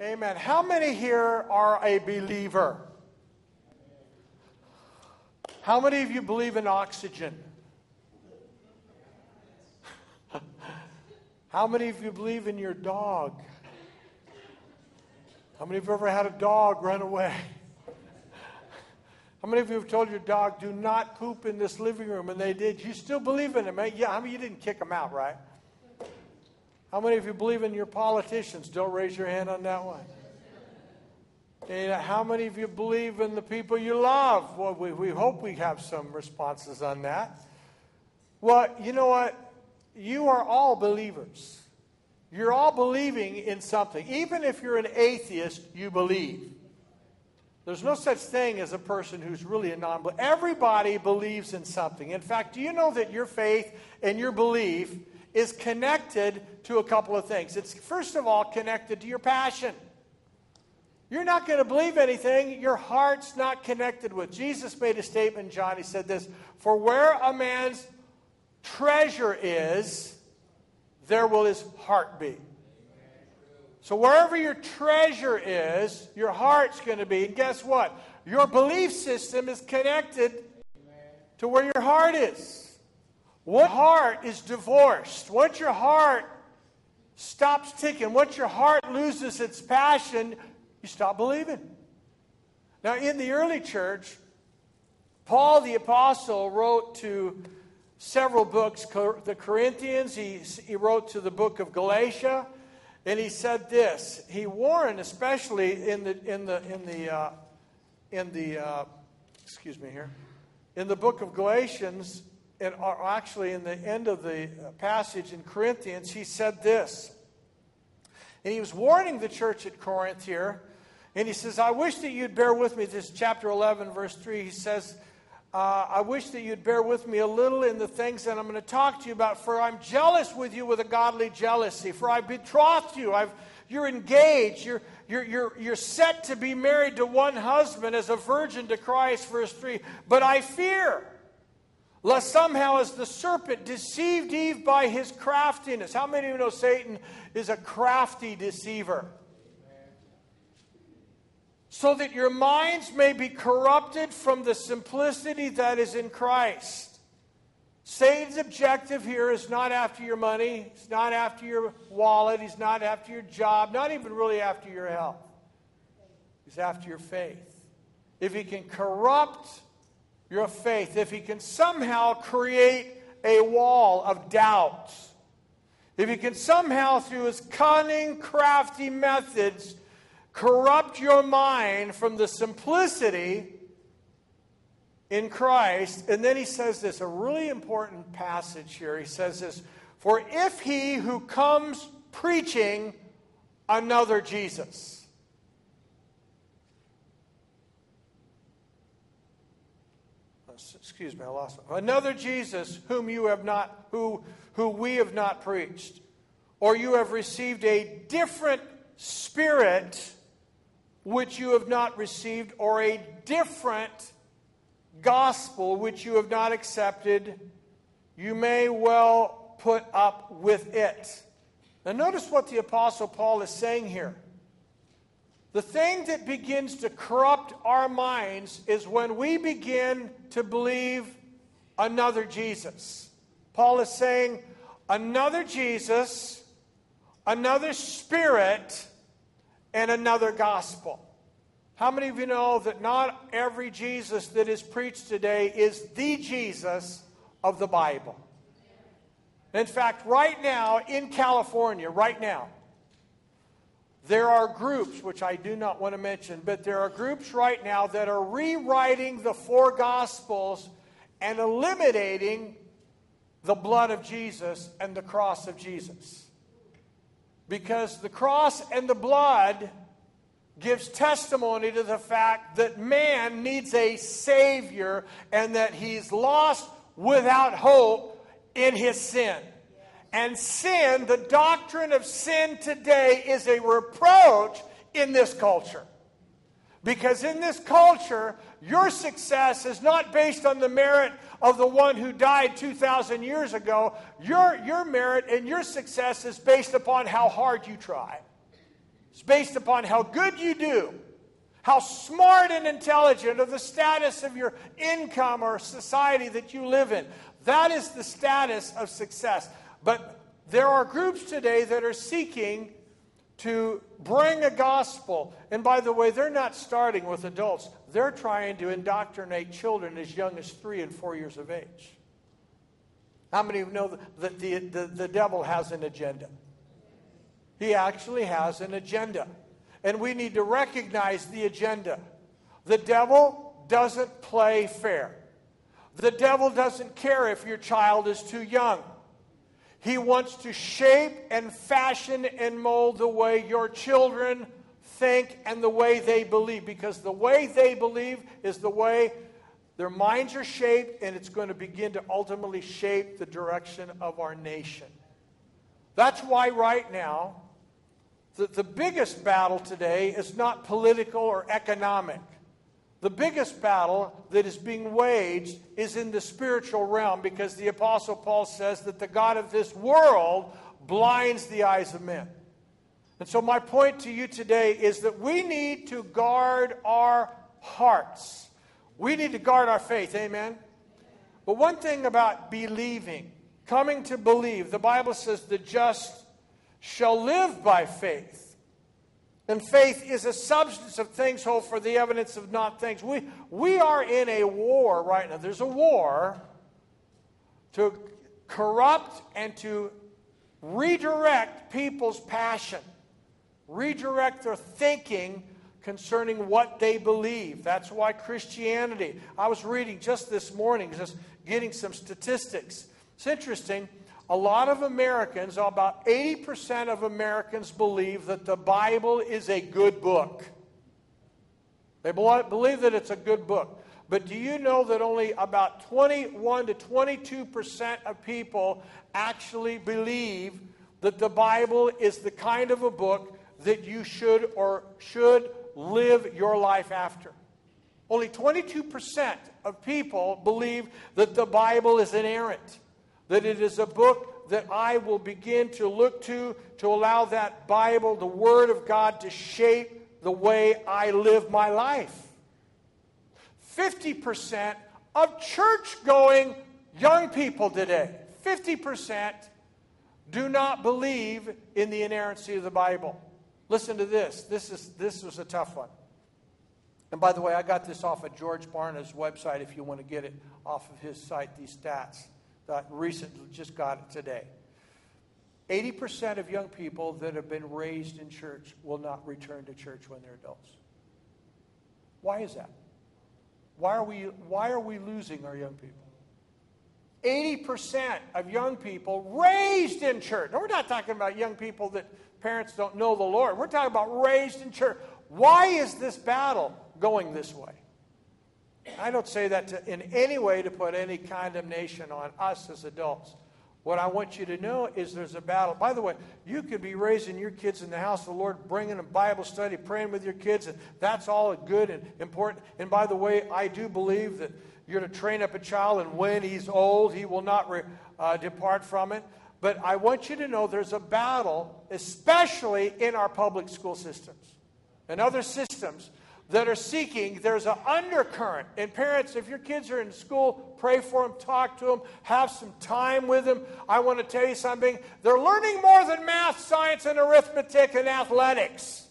Amen. How many here are a believer? How many of you believe in oxygen? How many of you believe in your dog? How many of you ever had a dog run away? How many of you have told your dog, do not poop in this living room? And they did. You still believe in him? Yeah, I mean, you didn't kick him out, right? How many of you believe in your politicians? Don't raise your hand on that one. And how many of you believe in the people you love? Well, we, we hope we have some responses on that. Well, you know what? You are all believers. You're all believing in something. Even if you're an atheist, you believe. There's no such thing as a person who's really a non believer. Everybody believes in something. In fact, do you know that your faith and your belief is connected to a couple of things? It's first of all connected to your passion. You're not going to believe anything your heart's not connected with. Jesus made a statement, John. He said this For where a man's treasure is, there will his heart be. So wherever your treasure is, your heart's going to be. And guess what? Your belief system is connected to where your heart is. What heart is divorced? Once your heart stops ticking, once your heart loses its passion, you stop believing. Now, in the early church, Paul the Apostle wrote to several books. The Corinthians, he, he wrote to the book of Galatia, and he said this. He warned, especially in the in the in the uh, in the uh, excuse me here, in the book of Galatians, and actually in the end of the passage in Corinthians, he said this. And he was warning the church at Corinth here. And he says, I wish that you'd bear with me. This chapter 11, verse 3. He says, uh, I wish that you'd bear with me a little in the things that I'm going to talk to you about, for I'm jealous with you with a godly jealousy. For I betrothed you. I've, you're engaged. You're, you're, you're, you're set to be married to one husband as a virgin to Christ, verse 3. But I fear lest somehow, as the serpent deceived Eve by his craftiness. How many of you know Satan is a crafty deceiver? so that your minds may be corrupted from the simplicity that is in Christ. Satan's objective here is not after your money, he's not after your wallet, he's not after your job, not even really after your health. He's after your faith. If he can corrupt your faith, if he can somehow create a wall of doubts, if he can somehow, through his cunning, crafty methods, corrupt your mind from the simplicity in Christ. And then he says this, a really important passage here. He says this For if he who comes preaching another Jesus, excuse me, I lost. Another Jesus whom you have not, who, who we have not preached, or you have received a different spirit which you have not received, or a different gospel which you have not accepted, you may well put up with it. Now, notice what the Apostle Paul is saying here. The thing that begins to corrupt our minds is when we begin to believe another Jesus. Paul is saying, another Jesus, another spirit, and another gospel. How many of you know that not every Jesus that is preached today is the Jesus of the Bible? In fact, right now in California, right now, there are groups, which I do not want to mention, but there are groups right now that are rewriting the four Gospels and eliminating the blood of Jesus and the cross of Jesus. Because the cross and the blood gives testimony to the fact that man needs a Savior and that he's lost without hope in his sin. And sin, the doctrine of sin today, is a reproach in this culture. Because in this culture, your success is not based on the merit of the one who died 2,000 years ago. Your, your merit and your success is based upon how hard you try. It's based upon how good you do, how smart and intelligent, or the status of your income or society that you live in. That is the status of success. But there are groups today that are seeking to bring a gospel. And by the way, they're not starting with adults, they're trying to indoctrinate children as young as three and four years of age. How many of you know that the, the, the devil has an agenda? He actually has an agenda. And we need to recognize the agenda. The devil doesn't play fair. The devil doesn't care if your child is too young. He wants to shape and fashion and mold the way your children think and the way they believe. Because the way they believe is the way their minds are shaped, and it's going to begin to ultimately shape the direction of our nation. That's why, right now, the, the biggest battle today is not political or economic. The biggest battle that is being waged is in the spiritual realm because the Apostle Paul says that the God of this world blinds the eyes of men. And so, my point to you today is that we need to guard our hearts. We need to guard our faith. Amen? But one thing about believing, coming to believe, the Bible says the just shall live by faith. And faith is a substance of things hoped for, the evidence of not things. We, we are in a war right now. There's a war to corrupt and to redirect people's passion, redirect their thinking concerning what they believe. That's why Christianity. I was reading just this morning, just getting some statistics. It's interesting a lot of Americans, about 80% of Americans, believe that the Bible is a good book. They believe that it's a good book. But do you know that only about 21 to 22% of people actually believe that the Bible is the kind of a book that you should or should live your life after? Only 22% of people believe that the Bible is inerrant that it is a book that I will begin to look to to allow that Bible, the Word of God, to shape the way I live my life. 50% of church going young people today, 50% do not believe in the inerrancy of the Bible. Listen to this. This, is, this was a tough one. And by the way, I got this off of George Barna's website if you want to get it off of his site, these stats Uh, that recently just got it today. 80% of young people that have been raised in church will not return to church when they're adults. Why is that? Why are we, why are we losing our young people? 80% of young people raised in church. Now, we're not talking about young people that parents don't know the Lord. We're talking about raised in church. Why is this battle going this way? I don't say that to, in any way to put any condemnation on us as adults. What I want you to know is there's a battle. By the way, you could be raising your kids in the house of the Lord, bringing a Bible study, praying with your kids, and that's all good and important. And by the way, I do believe that you're to train up a child, and when he's old, he will not re, uh, depart from it. But I want you to know there's a battle, especially in our public school systems and other systems that are seeking, there's an undercurrent. And parents, if your kids are in school, pray for them, talk to them, have some time with them. I want to tell you something. They're learning more than math, science, and arithmetic and athletics.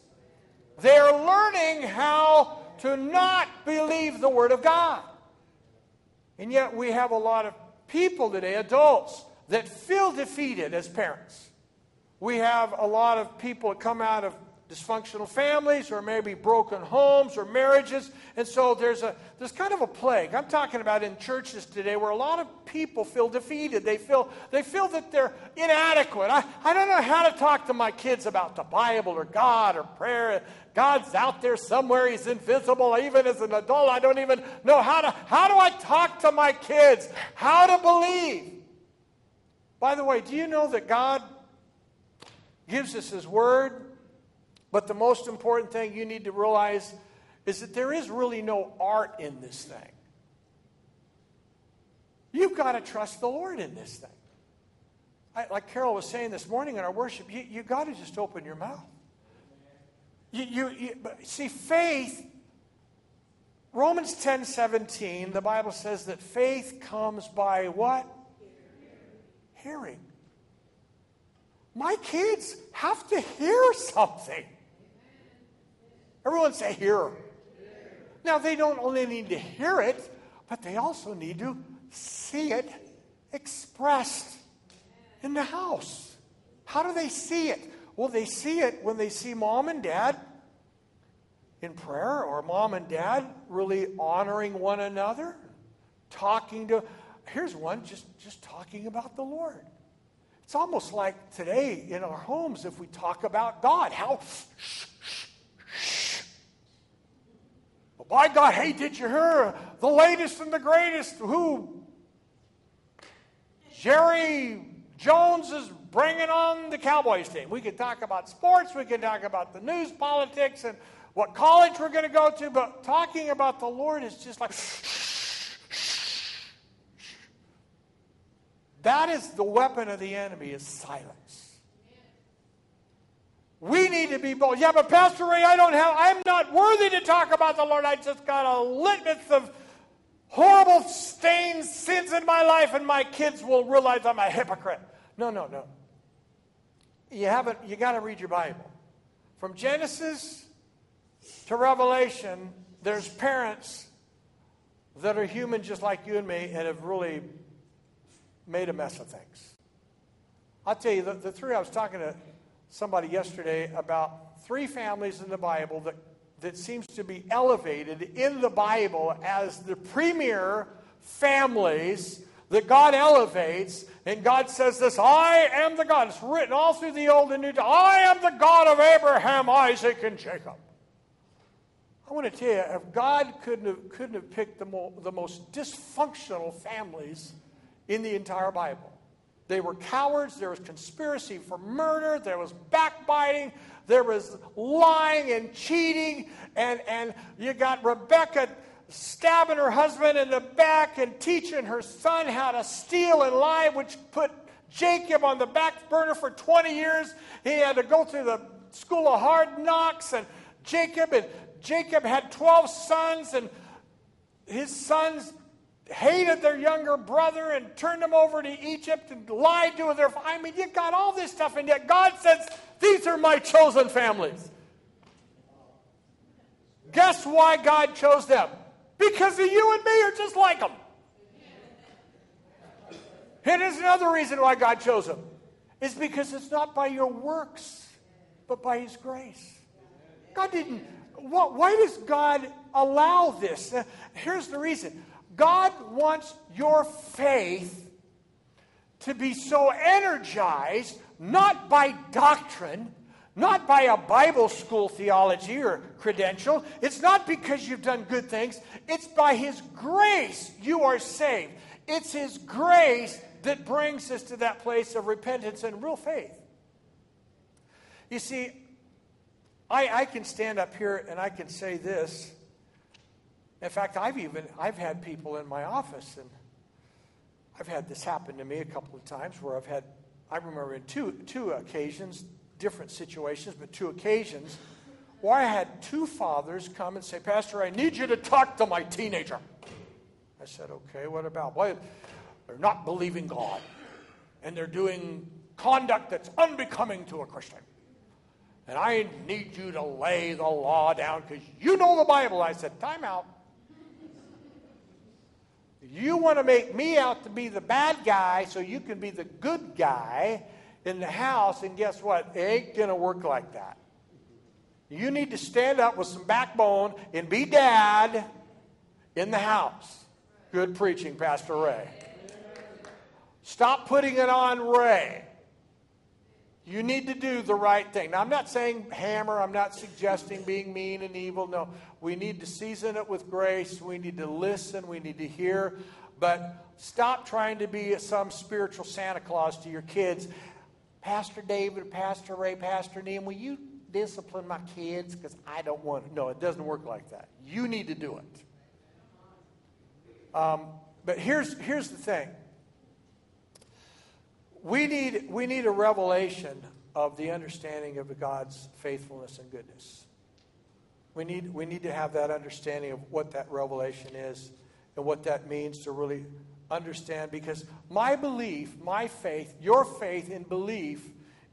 They're learning how to not believe the Word of God. And yet, we have a lot of people today, adults, that feel defeated as parents. We have a lot of people that come out of dysfunctional families or maybe broken homes or marriages. And so there's a there's kind of a plague. I'm talking about in churches today where a lot of people feel defeated. They feel they feel that they're inadequate. I, I don't know how to talk to my kids about the Bible or God or prayer. God's out there somewhere. He's invisible. Even as an adult, I don't even know how to how do I talk to my kids? How to believe? By the way, do you know that God gives us his word but the most important thing you need to realize is that there is really no art in this thing. You've got to trust the Lord in this thing. I, like Carol was saying this morning in our worship, you, you got to just open your mouth. You, you, you see, faith, Romans 10 17, the Bible says that faith comes by what? Hearing. My kids have to hear something. Everyone say, hear. Now, they don't only need to hear it, but they also need to see it expressed in the house. How do they see it? Well, they see it when they see mom and dad in prayer or mom and dad really honoring one another, talking to here's one just just talking about the Lord. It's almost like today in our homes if we talk about God, how But by God, hey, did you hear the latest and the greatest? Who? Jerry Jones is bringing on the Cowboys team. We could talk about sports, we could talk about the news, politics, and what college we're going to go to, but talking about the Lord is just like. That is the weapon of the enemy is silence. We need to be bold. Yeah, but Pastor Ray, I don't have, I'm not worthy to talk about the Lord. I just got a litmus of horrible stains, sins in my life, and my kids will realize I'm a hypocrite. No, no, no. You haven't, you got to read your Bible. From Genesis to Revelation, there's parents that are human just like you and me and have really made a mess of things. I'll tell you, the, the three, I was talking to somebody yesterday about three families in the Bible that, that seems to be elevated in the Bible as the premier families that God elevates, and God says this I am the God. It's written all through the Old and New Testament. I am the God of Abraham, Isaac, and Jacob. I want to tell you, if God couldn't have, couldn't have picked the, mo- the most dysfunctional families in the entire Bible. They were cowards, there was conspiracy for murder, there was backbiting, there was lying and cheating, and, and you got Rebecca stabbing her husband in the back and teaching her son how to steal and lie, which put Jacob on the back burner for 20 years. He had to go through the school of hard knocks, and Jacob and Jacob had 12 sons, and his sons hated their younger brother and turned him over to Egypt and lied to their. I mean, you got all this stuff, and yet God says, These are my chosen families. Guess why God chose them? Because you and me are just like them. And another reason why God chose them. Is because it's not by your works, but by His grace. God didn't. Why does God allow this? Uh, here's the reason God wants your faith to be so energized, not by doctrine, not by a Bible school theology or credential. It's not because you've done good things. It's by His grace you are saved. It's His grace that brings us to that place of repentance and real faith. You see, I, I can stand up here and I can say this. In fact, I've even I've had people in my office, and I've had this happen to me a couple of times where I've had I remember in two two occasions different situations, but two occasions where I had two fathers come and say, Pastor, I need you to talk to my teenager. I said, okay, what about? Well, they're not believing God, and they're doing conduct that's unbecoming to a Christian. And I need you to lay the law down because you know the Bible. I said, time out. You want to make me out to be the bad guy so you can be the good guy in the house, and guess what? It ain't going to work like that. You need to stand up with some backbone and be dad in the house. Good preaching, Pastor Ray. Stop putting it on Ray. You need to do the right thing. Now, I'm not saying hammer, I'm not suggesting being mean and evil. No, we need to season it with grace. We need to listen, we need to hear. But stop trying to be some spiritual Santa Claus to your kids Pastor David, Pastor Ray, Pastor Neil, will you discipline my kids? Because I don't want to. No, it doesn't work like that. You need to do it. Um, but here's, here's the thing we need, we need a revelation of the understanding of God's faithfulness and goodness. We need, we need to have that understanding of what that revelation is and what that means to really understand. Because my belief, my faith, your faith in belief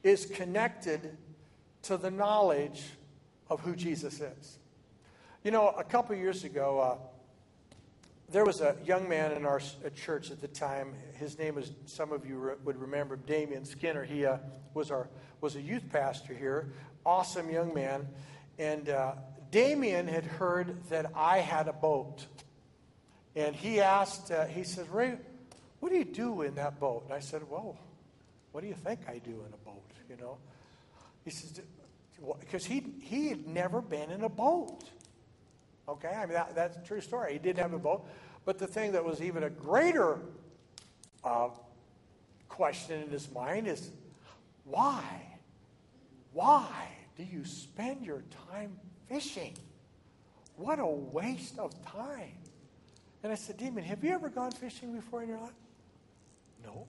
is connected to the knowledge of who Jesus is. You know, a couple years ago, uh, there was a young man in our church at the time. His name was, some of you re- would remember, Damian Skinner. He uh, was, our, was a youth pastor here, awesome young man. And uh, Damien had heard that I had a boat. And he asked, uh, he said, Ray, what do you do in that boat? And I said, well, what do you think I do in a boat, you know? He says, because he, he had never been in a boat. Okay, I mean, that, that's a true story. He did have a boat. But the thing that was even a greater uh, question in his mind is why? Why do you spend your time fishing? What a waste of time. And I said, Damien, have you ever gone fishing before in your life? No.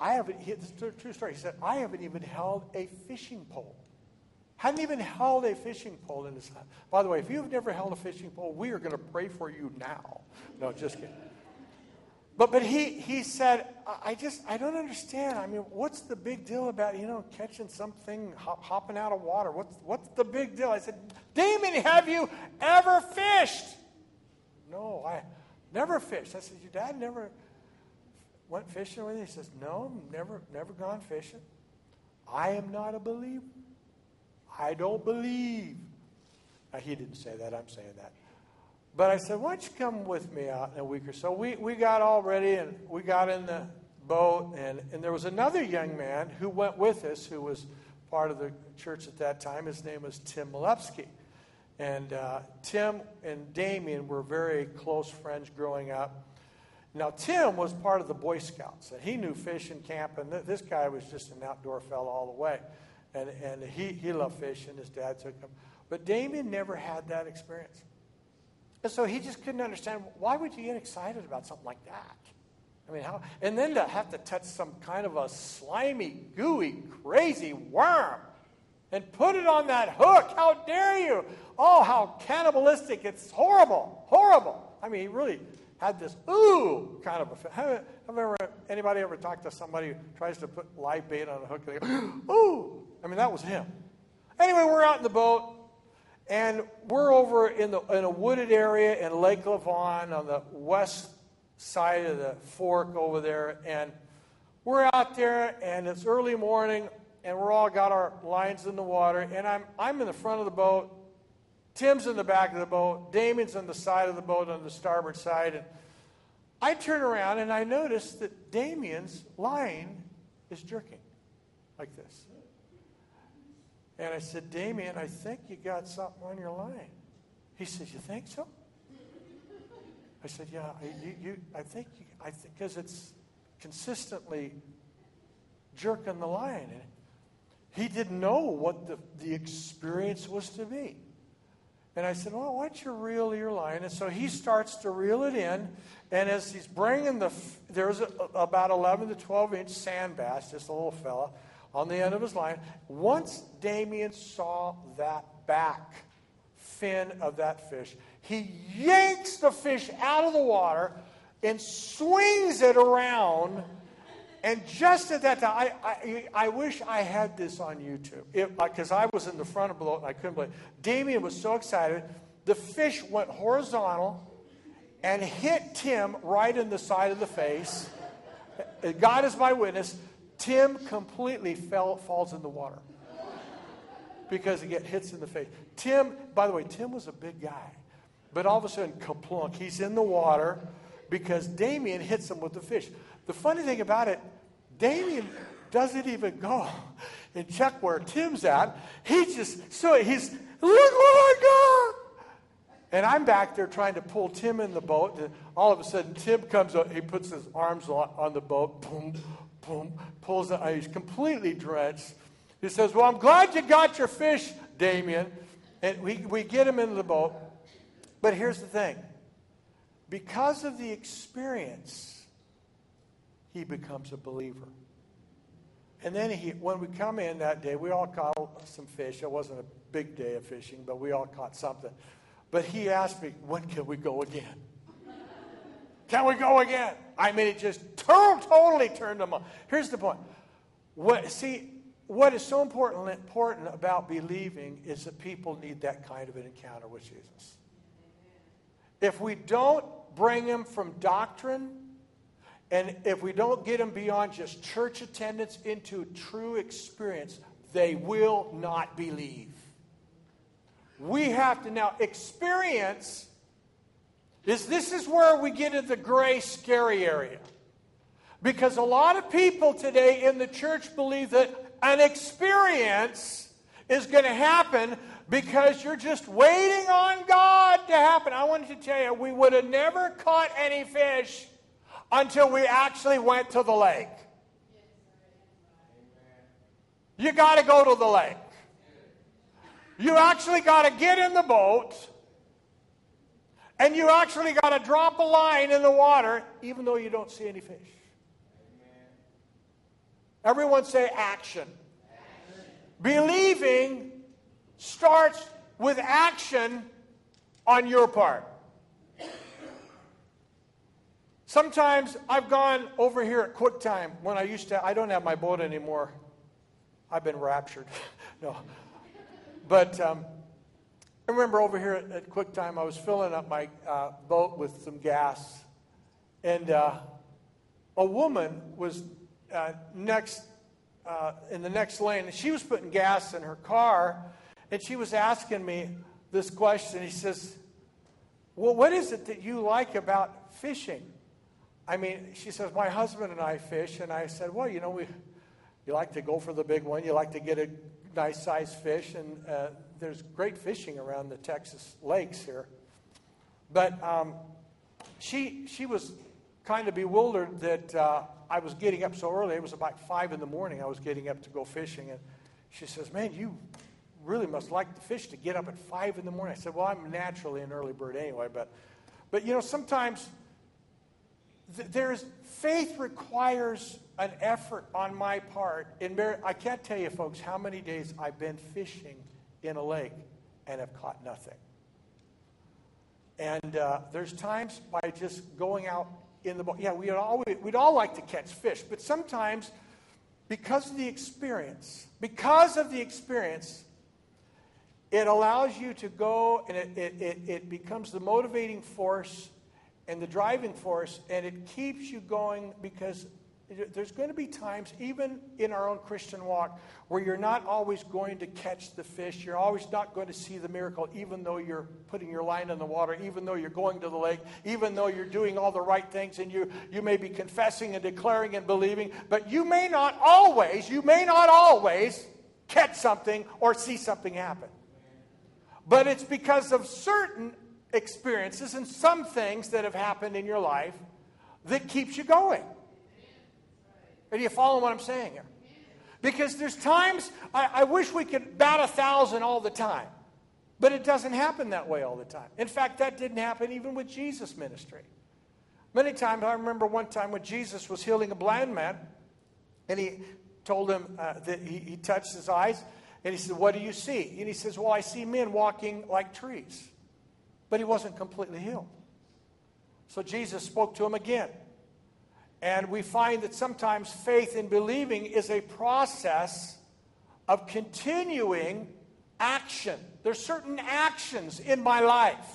I haven't, this is a true story. He said, I haven't even held a fishing pole. Hadn't even held a fishing pole in his hand. By the way, if you've never held a fishing pole, we are going to pray for you now. No, just kidding. But but he he said, I just I don't understand. I mean, what's the big deal about you know catching something hop, hopping out of water? What's what's the big deal? I said, Damien, have you ever fished? No, I never fished. I said, your dad never went fishing with you? He says, no, never never gone fishing. I am not a believer. I don't believe. Now, he didn't say that. I'm saying that. But I said, why don't you come with me out in a week or so? We, we got all ready and we got in the boat. And, and there was another young man who went with us who was part of the church at that time. His name was Tim Malevsky. And uh, Tim and Damien were very close friends growing up. Now, Tim was part of the Boy Scouts, and he knew fishing, camping. This guy was just an outdoor fellow all the way. And, and he, he loved fishing. His dad took him. But Damien never had that experience. And so he just couldn't understand why would you get excited about something like that? I mean, how? And then to have to touch some kind of a slimy, gooey, crazy worm and put it on that hook. How dare you? Oh, how cannibalistic. It's horrible. Horrible. I mean, he really had this ooh kind of a. Have, have ever, anybody ever talked to somebody who tries to put live bait on a hook they go, ooh? I mean, that was him. Anyway, we're out in the boat. And we're over in, the, in a wooded area in Lake Lavon on the west side of the fork over there. And we're out there, and it's early morning, and we're all got our lines in the water. And I'm, I'm in the front of the boat. Tim's in the back of the boat. Damien's on the side of the boat on the starboard side. And I turn around, and I notice that Damien's line is jerking like this. And I said, Damien, I think you got something on your line. He said, You think so? I said, Yeah, I, you, you, I think, because it's consistently jerking the line. And he didn't know what the, the experience was to be. And I said, Well, why don't you reel your line? And so he starts to reel it in. And as he's bringing the, there's a, about 11 to 12 inch sand bass, just a little fella on the end of his line. Once Damien saw that back fin of that fish, he yanks the fish out of the water and swings it around. And just at that time, I, I, I wish I had this on YouTube because uh, I was in the front of the boat and I couldn't believe it. Damien was so excited. The fish went horizontal and hit Tim right in the side of the face. Uh, God is my witness. Tim completely fell, falls in the water because he gets hits in the face. Tim, by the way, Tim was a big guy, but all of a sudden, kaplunk, he's in the water because Damien hits him with the fish. The funny thing about it, Damien doesn't even go and check where Tim's at. He just, so he's, look what I got. And I'm back there trying to pull Tim in the boat. And all of a sudden, Tim comes up, he puts his arms on, on the boat, boom, boom, pulls it. He's completely drenched. He says, Well, I'm glad you got your fish, Damien. And we, we get him into the boat. But here's the thing because of the experience, he becomes a believer. And then he, when we come in that day, we all caught some fish. It wasn't a big day of fishing, but we all caught something. But he asked me, when can we go again? can we go again? I mean, it just totally turned him on. Here's the point. What, see, what is so important, important about believing is that people need that kind of an encounter with Jesus. If we don't bring him from doctrine, and if we don't get them beyond just church attendance into true experience, they will not believe. We have to now experience is this is where we get into the gray scary area. Because a lot of people today in the church believe that an experience is going to happen because you're just waiting on God to happen. I wanted to tell you, we would have never caught any fish until we actually went to the lake. You got to go to the lake. You actually got to get in the boat and you actually got to drop a line in the water even though you don't see any fish. Everyone say action. Believing starts with action on your part. Sometimes I've gone over here at QuickTime when I used to, I don't have my boat anymore. I've been raptured. no. But um, I remember over here at, at QuickTime, I was filling up my uh, boat with some gas. And uh, a woman was uh, next uh, in the next lane, and she was putting gas in her car, and she was asking me this question. He says, "Well, what is it that you like about fishing?" I mean, she says, "My husband and I fish," and I said, "Well, you know, we you like to go for the big one. You like to get a nice sized fish, and uh, there's great fishing around the Texas lakes here." But um, she she was kind of bewildered that uh, I was getting up so early. It was about five in the morning. I was getting up to go fishing, and she says, "Man, you really must like the fish to get up at five in the morning." I said, "Well, I'm naturally an early bird anyway, but, but you know, sometimes there's faith requires an effort on my part. In Mar- I can't tell you, folks, how many days I've been fishing in a lake and have caught nothing." And uh, there's times by just going out in the boat. Yeah, we'd all, we'd all like to catch fish, but sometimes because of the experience, because of the experience, it allows you to go and it, it, it, it becomes the motivating force and the driving force, and it keeps you going because there's going to be times, even in our own Christian walk, where you're not always going to catch the fish. You're always not going to see the miracle, even though you're putting your line in the water, even though you're going to the lake, even though you're doing all the right things, and you, you may be confessing and declaring and believing, but you may not always, you may not always catch something or see something happen. But it's because of certain experiences and some things that have happened in your life that keeps you going. Are you following what I'm saying here? Because there's times I, I wish we could bat a thousand all the time, but it doesn't happen that way all the time. In fact, that didn't happen even with Jesus' ministry. Many times, I remember one time when Jesus was healing a blind man, and he told him uh, that he, he touched his eyes, and he said, What do you see? And he says, Well, I see men walking like trees. But he wasn't completely healed. So Jesus spoke to him again. And we find that sometimes faith in believing is a process of continuing action. There's certain actions in my life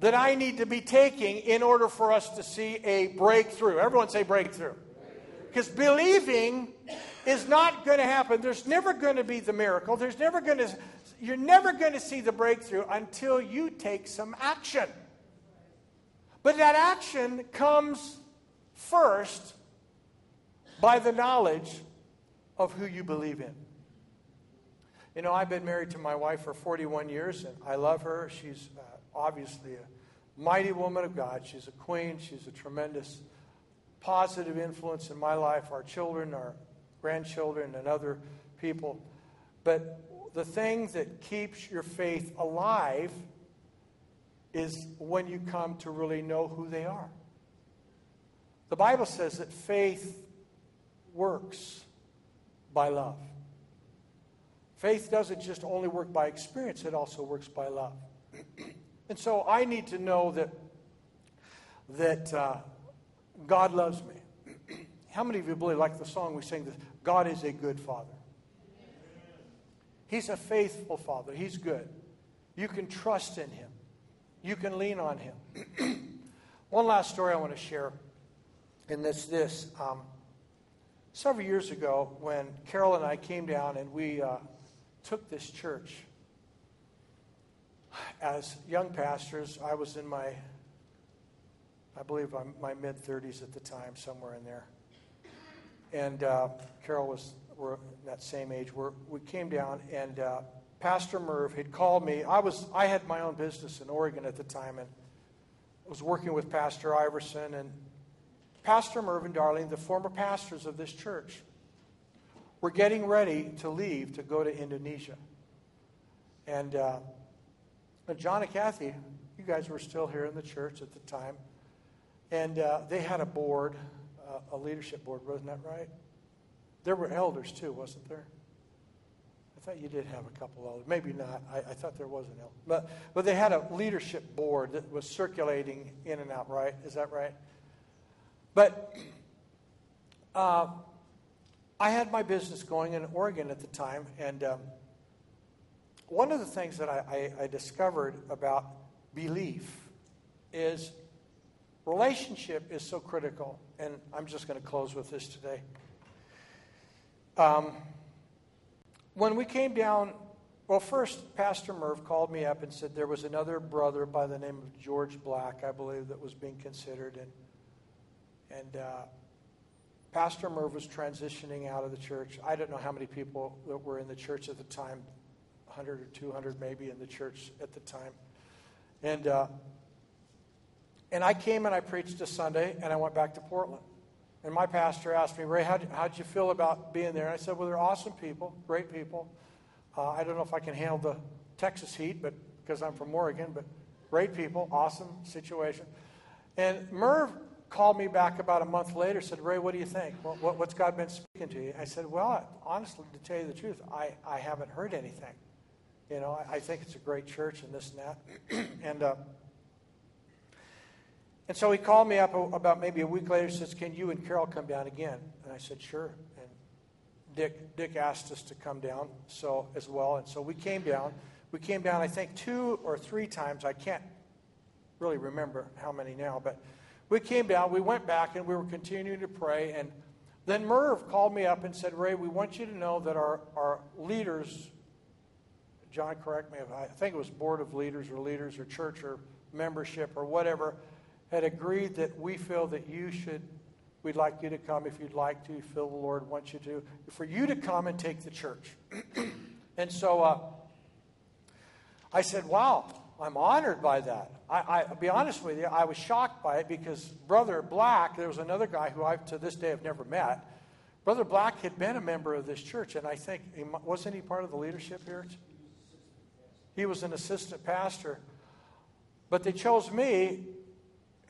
that I need to be taking in order for us to see a breakthrough. Everyone say breakthrough. Because believing is not going to happen. There's never going to be the miracle. There's never going to you're never going to see the breakthrough until you take some action. But that action comes First, by the knowledge of who you believe in. You know, I've been married to my wife for 41 years, and I love her. She's uh, obviously a mighty woman of God. She's a queen. She's a tremendous positive influence in my life, our children, our grandchildren, and other people. But the thing that keeps your faith alive is when you come to really know who they are. The Bible says that faith works by love. Faith doesn't just only work by experience, it also works by love. and so I need to know that, that uh, God loves me. How many of you believe, like the song we sing, this, God is a good father? He's a faithful father. He's good. You can trust in him, you can lean on him. One last story I want to share, and this this. Um, several years ago, when Carol and I came down and we uh, took this church, as young pastors, I was in my, I believe, my mid 30s at the time, somewhere in there. And uh, Carol was were that same age. We're, we came down, and uh, Pastor Merv had called me. I was I had my own business in Oregon at the time, and I was working with Pastor Iverson and Pastor Merv and Darling, the former pastors of this church. Were getting ready to leave to go to Indonesia. And uh, John and Kathy, you guys were still here in the church at the time. And uh, they had a board, uh, a leadership board, wasn't that right? There were elders too, wasn't there? I thought you did have a couple elders. Maybe not. I, I thought there was an elder. But, but they had a leadership board that was circulating in and out, right? Is that right? But uh, I had my business going in Oregon at the time, and um, one of the things that I, I, I discovered about belief is relationship is so critical. And I'm just going to close with this today. Um, when we came down, well, first, Pastor Merv called me up and said there was another brother by the name of George Black, I believe, that was being considered. And and uh, Pastor Merv was transitioning out of the church. I don't know how many people that were in the church at the time 100 or 200 maybe in the church at the time. And, uh, and I came and I preached a Sunday and I went back to Portland. And my pastor asked me, Ray, how'd, you feel about being there? And I said, Well, they're awesome people, great people. Uh, I don't know if I can handle the Texas heat, but because I'm from Oregon, but great people, awesome situation. And Merv called me back about a month later, said, Ray, what do you think? What, what, what's God been speaking to you? I said, Well, honestly, to tell you the truth, I, I haven't heard anything. You know, I, I think it's a great church and this and that. and, uh, and so he called me up about maybe a week later says, Can you and Carol come down again? And I said, Sure. And Dick, Dick asked us to come down so as well. And so we came down. We came down, I think, two or three times. I can't really remember how many now, but we came down, we went back, and we were continuing to pray. And then Merv called me up and said, Ray, we want you to know that our, our leaders, John, correct me if I, I think it was board of leaders or leaders or church or membership or whatever, had agreed that we feel that you should, we'd like you to come if you'd like to, feel the Lord wants you to, for you to come and take the church. and so uh, I said, wow, I'm honored by that. I, will be honest with you, I was shocked by it because Brother Black, there was another guy who I, to this day, have never met. Brother Black had been a member of this church, and I think, wasn't he part of the leadership here? He was an assistant pastor. But they chose me,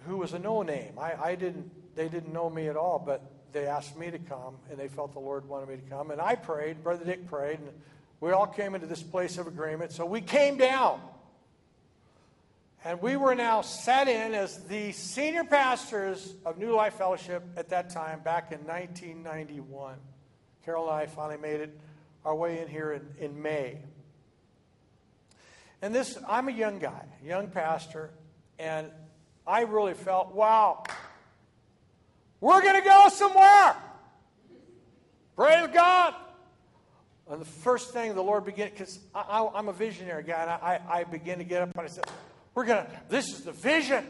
who was a no name. I, I didn't, they didn't know me at all, but they asked me to come, and they felt the Lord wanted me to come. And I prayed, Brother Dick prayed, and we all came into this place of agreement. So we came down. And we were now set in as the senior pastors of New Life Fellowship at that time, back in 1991. Carol and I finally made it our way in here in, in May. And this, I'm a young guy, young pastor, and I really felt, wow, we're going to go somewhere. Praise God. And the first thing the Lord began, because I'm a visionary guy, and I, I begin to get up and I said, we're going to, this is the vision.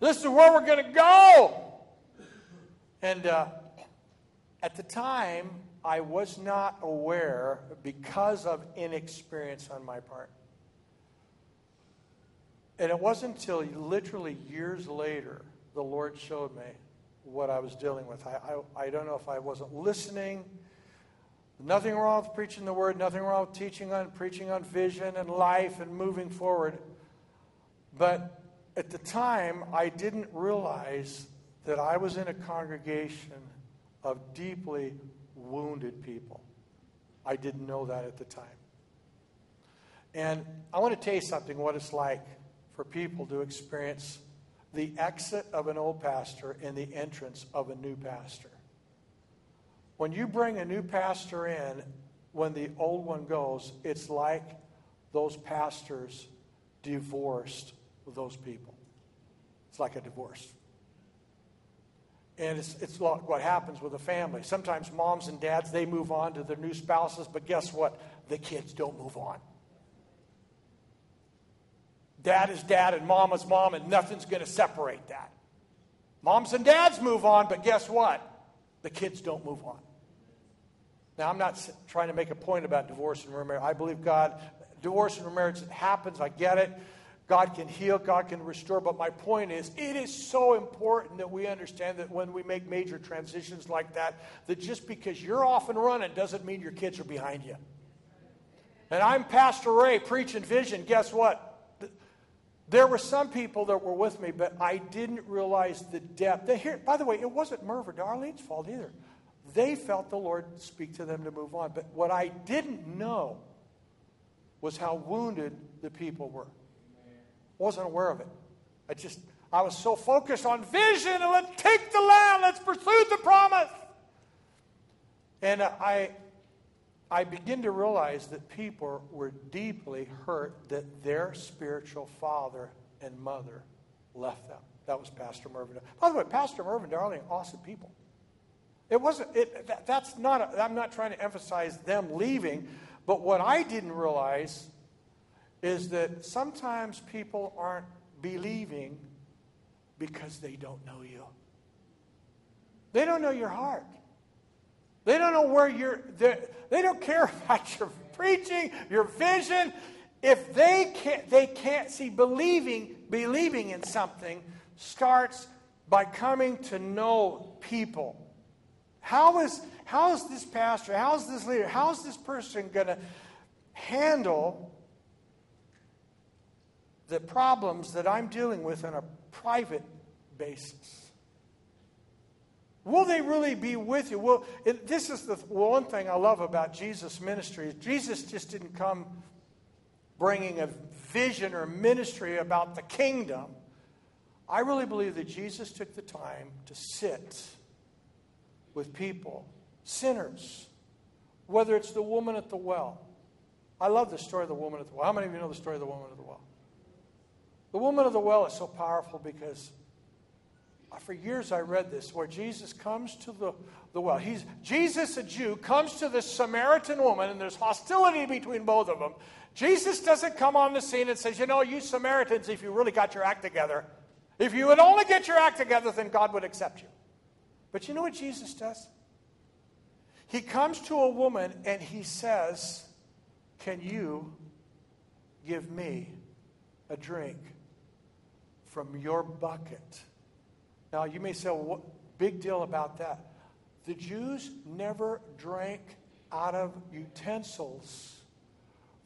This is where we're going to go. And uh, at the time, I was not aware because of inexperience on my part. And it wasn't until literally years later the Lord showed me what I was dealing with. I, I, I, don't know if I wasn't listening. Nothing wrong with preaching the word, nothing wrong with teaching on preaching on vision and life and moving forward. But at the time, I didn't realize that I was in a congregation of deeply wounded people. I didn't know that at the time. And I want to tell you something what it's like for people to experience the exit of an old pastor and the entrance of a new pastor. When you bring a new pastor in, when the old one goes, it's like those pastors divorced those people. It's like a divorce. And it's, it's what happens with a family. Sometimes moms and dads, they move on to their new spouses, but guess what? The kids don't move on. Dad is dad and mom is mom, and nothing's going to separate that. Moms and dads move on, but guess what? The kids don't move on. Now, I'm not trying to make a point about divorce and remarriage. I believe God, divorce and remarriage happens. I get it. God can heal, God can restore. But my point is, it is so important that we understand that when we make major transitions like that, that just because you're off and running doesn't mean your kids are behind you. And I'm Pastor Ray preaching vision. Guess what? There were some people that were with me, but I didn't realize the depth. They hear, by the way, it wasn't Merv or Darlene's fault either. They felt the Lord speak to them to move on. But what I didn't know was how wounded the people were. Wasn't aware of it. I just, I was so focused on vision and let's take the land, let's pursue the promise. And I, I begin to realize that people were deeply hurt that their spiritual father and mother left them. That was Pastor Mervyn. By the way, Pastor Mervyn Darling, awesome people. It wasn't, it, that, that's not, i am not trying to emphasize them leaving, but what I didn't realize is that sometimes people aren't believing because they don't know you. They don't know your heart. They don't know where you're, they don't care about your preaching, your vision. If they can't, they can't see believing, believing in something starts by coming to know people. How is, how is this pastor, how is this leader, how is this person going to handle the problems that I'm dealing with on a private basis? Will they really be with you? Well, it, this is the one thing I love about Jesus' ministry. Jesus just didn't come bringing a vision or ministry about the kingdom. I really believe that Jesus took the time to sit with people, sinners, whether it's the woman at the well. I love the story of the woman at the well. How many of you know the story of the woman at the well? The woman of the well is so powerful because Uh, for years I read this where Jesus comes to the, the well. He's, Jesus, a Jew, comes to this Samaritan woman, and there's hostility between both of them. Jesus doesn't come on the scene and says, You know, you Samaritans, if you really got your act together, if you would only get your act together, then God would accept you. But you know what Jesus does? He comes to a woman and he says, Can you give me a drink from your bucket? Now, you may say, well, what big deal about that? The Jews never drank out of utensils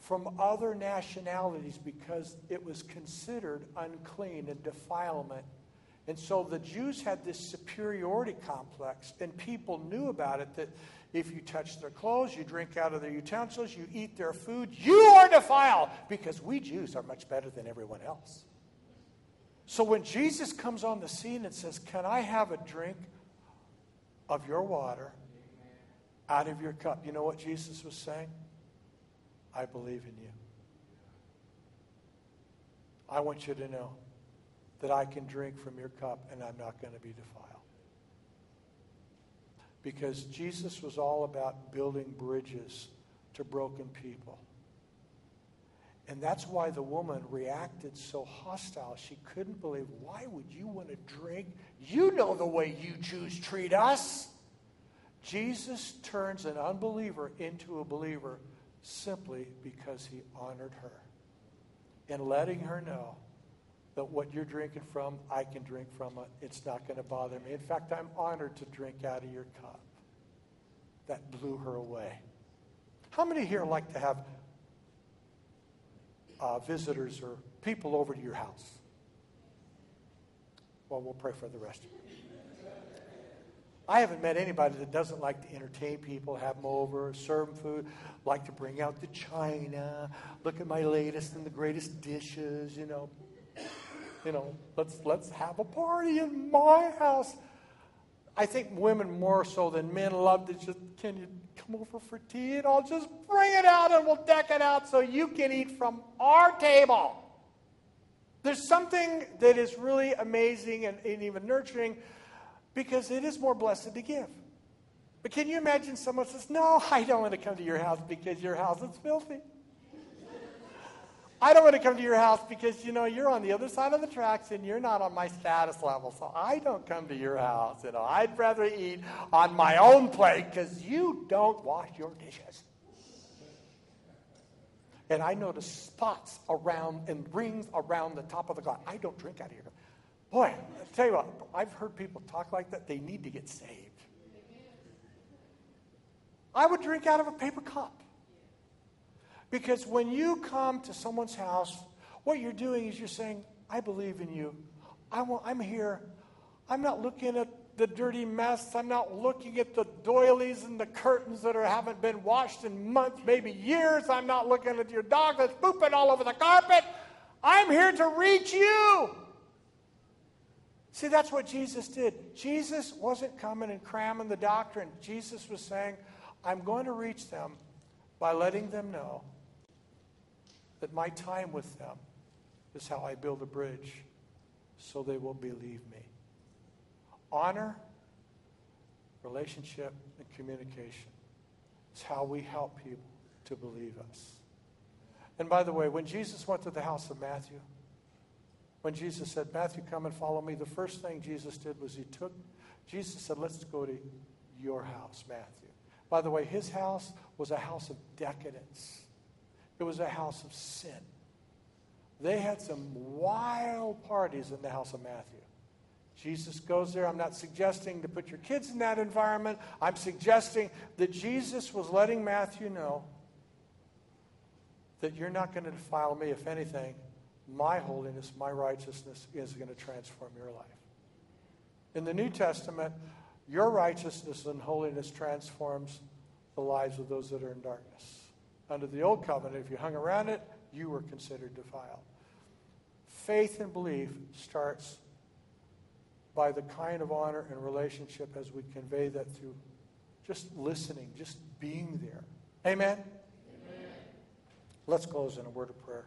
from other nationalities because it was considered unclean and defilement. And so the Jews had this superiority complex, and people knew about it that if you touch their clothes, you drink out of their utensils, you eat their food, you are defiled because we Jews are much better than everyone else. So when Jesus comes on the scene and says, Can I have a drink of your water out of your cup? You know what Jesus was saying? I believe in you. I want you to know that I can drink from your cup and I'm not going to be defiled. Because Jesus was all about building bridges to broken people. And that's why the woman reacted so hostile. She couldn't believe, why would you want to drink? You know the way you Jews treat us. Jesus turns an unbeliever into a believer simply because he honored her and letting her know that what you're drinking from, I can drink from it. It's not going to bother me. In fact, I'm honored to drink out of your cup. That blew her away. How many here like to have uh, visitors or people over to your house. Well, we'll pray for the rest of you. I haven't met anybody that doesn't like to entertain people, have them over, serve them food, like to bring out the china, look at my latest and the greatest dishes, you know. You know, let's let's have a party in my house. I think women more so than men love to just, can you come over for tea and I'll just bring it out and we'll deck it out so you can eat from our table. There's something that is really amazing and, and even nurturing because it is more blessed to give. But can you imagine someone says, No, I don't want to come to your house because your house is filthy. I don't want to come to your house because, you know, you're on the other side of the tracks and you're not on my status level. So I don't come to your house. You know, I'd rather eat on my own plate because you don't wash your dishes. And I notice spots around and rings around the top of the glass. I don't drink out of here. Boy, I tell you what, I've heard people talk like that. They need to get saved. I would drink out of a paper cup. Because when you come to someone's house, what you're doing is you're saying, I believe in you. I'm here. I'm not looking at the dirty mess. I'm not looking at the doilies and the curtains that are, haven't been washed in months, maybe years. I'm not looking at your dog that's pooping all over the carpet. I'm here to reach you. See, that's what Jesus did. Jesus wasn't coming and cramming the doctrine. Jesus was saying, I'm going to reach them by letting them know that my time with them is how I build a bridge so they will believe me. Honor, relationship, and communication is how we help people to believe us. And by the way, when Jesus went to the house of Matthew, when Jesus said, Matthew, come and follow me, the first thing Jesus did was he took, Jesus said, let's go to your house, Matthew. By the way, his house was a house of decadence. It was a house of sin. They had some wild parties in the house of Matthew. Jesus goes there. I'm not suggesting to put your kids in that environment. I'm suggesting that Jesus was letting Matthew know that you're not going to defile me. If anything, my holiness, my righteousness is going to transform your life. In the New Testament, your righteousness and holiness transforms the lives of those that are in darkness. Under the old covenant, if you hung around it, you were considered defiled. Faith and belief starts by the kind of honor and relationship as we convey that through just listening, just being there. Amen? Amen. Let's close in a word of prayer.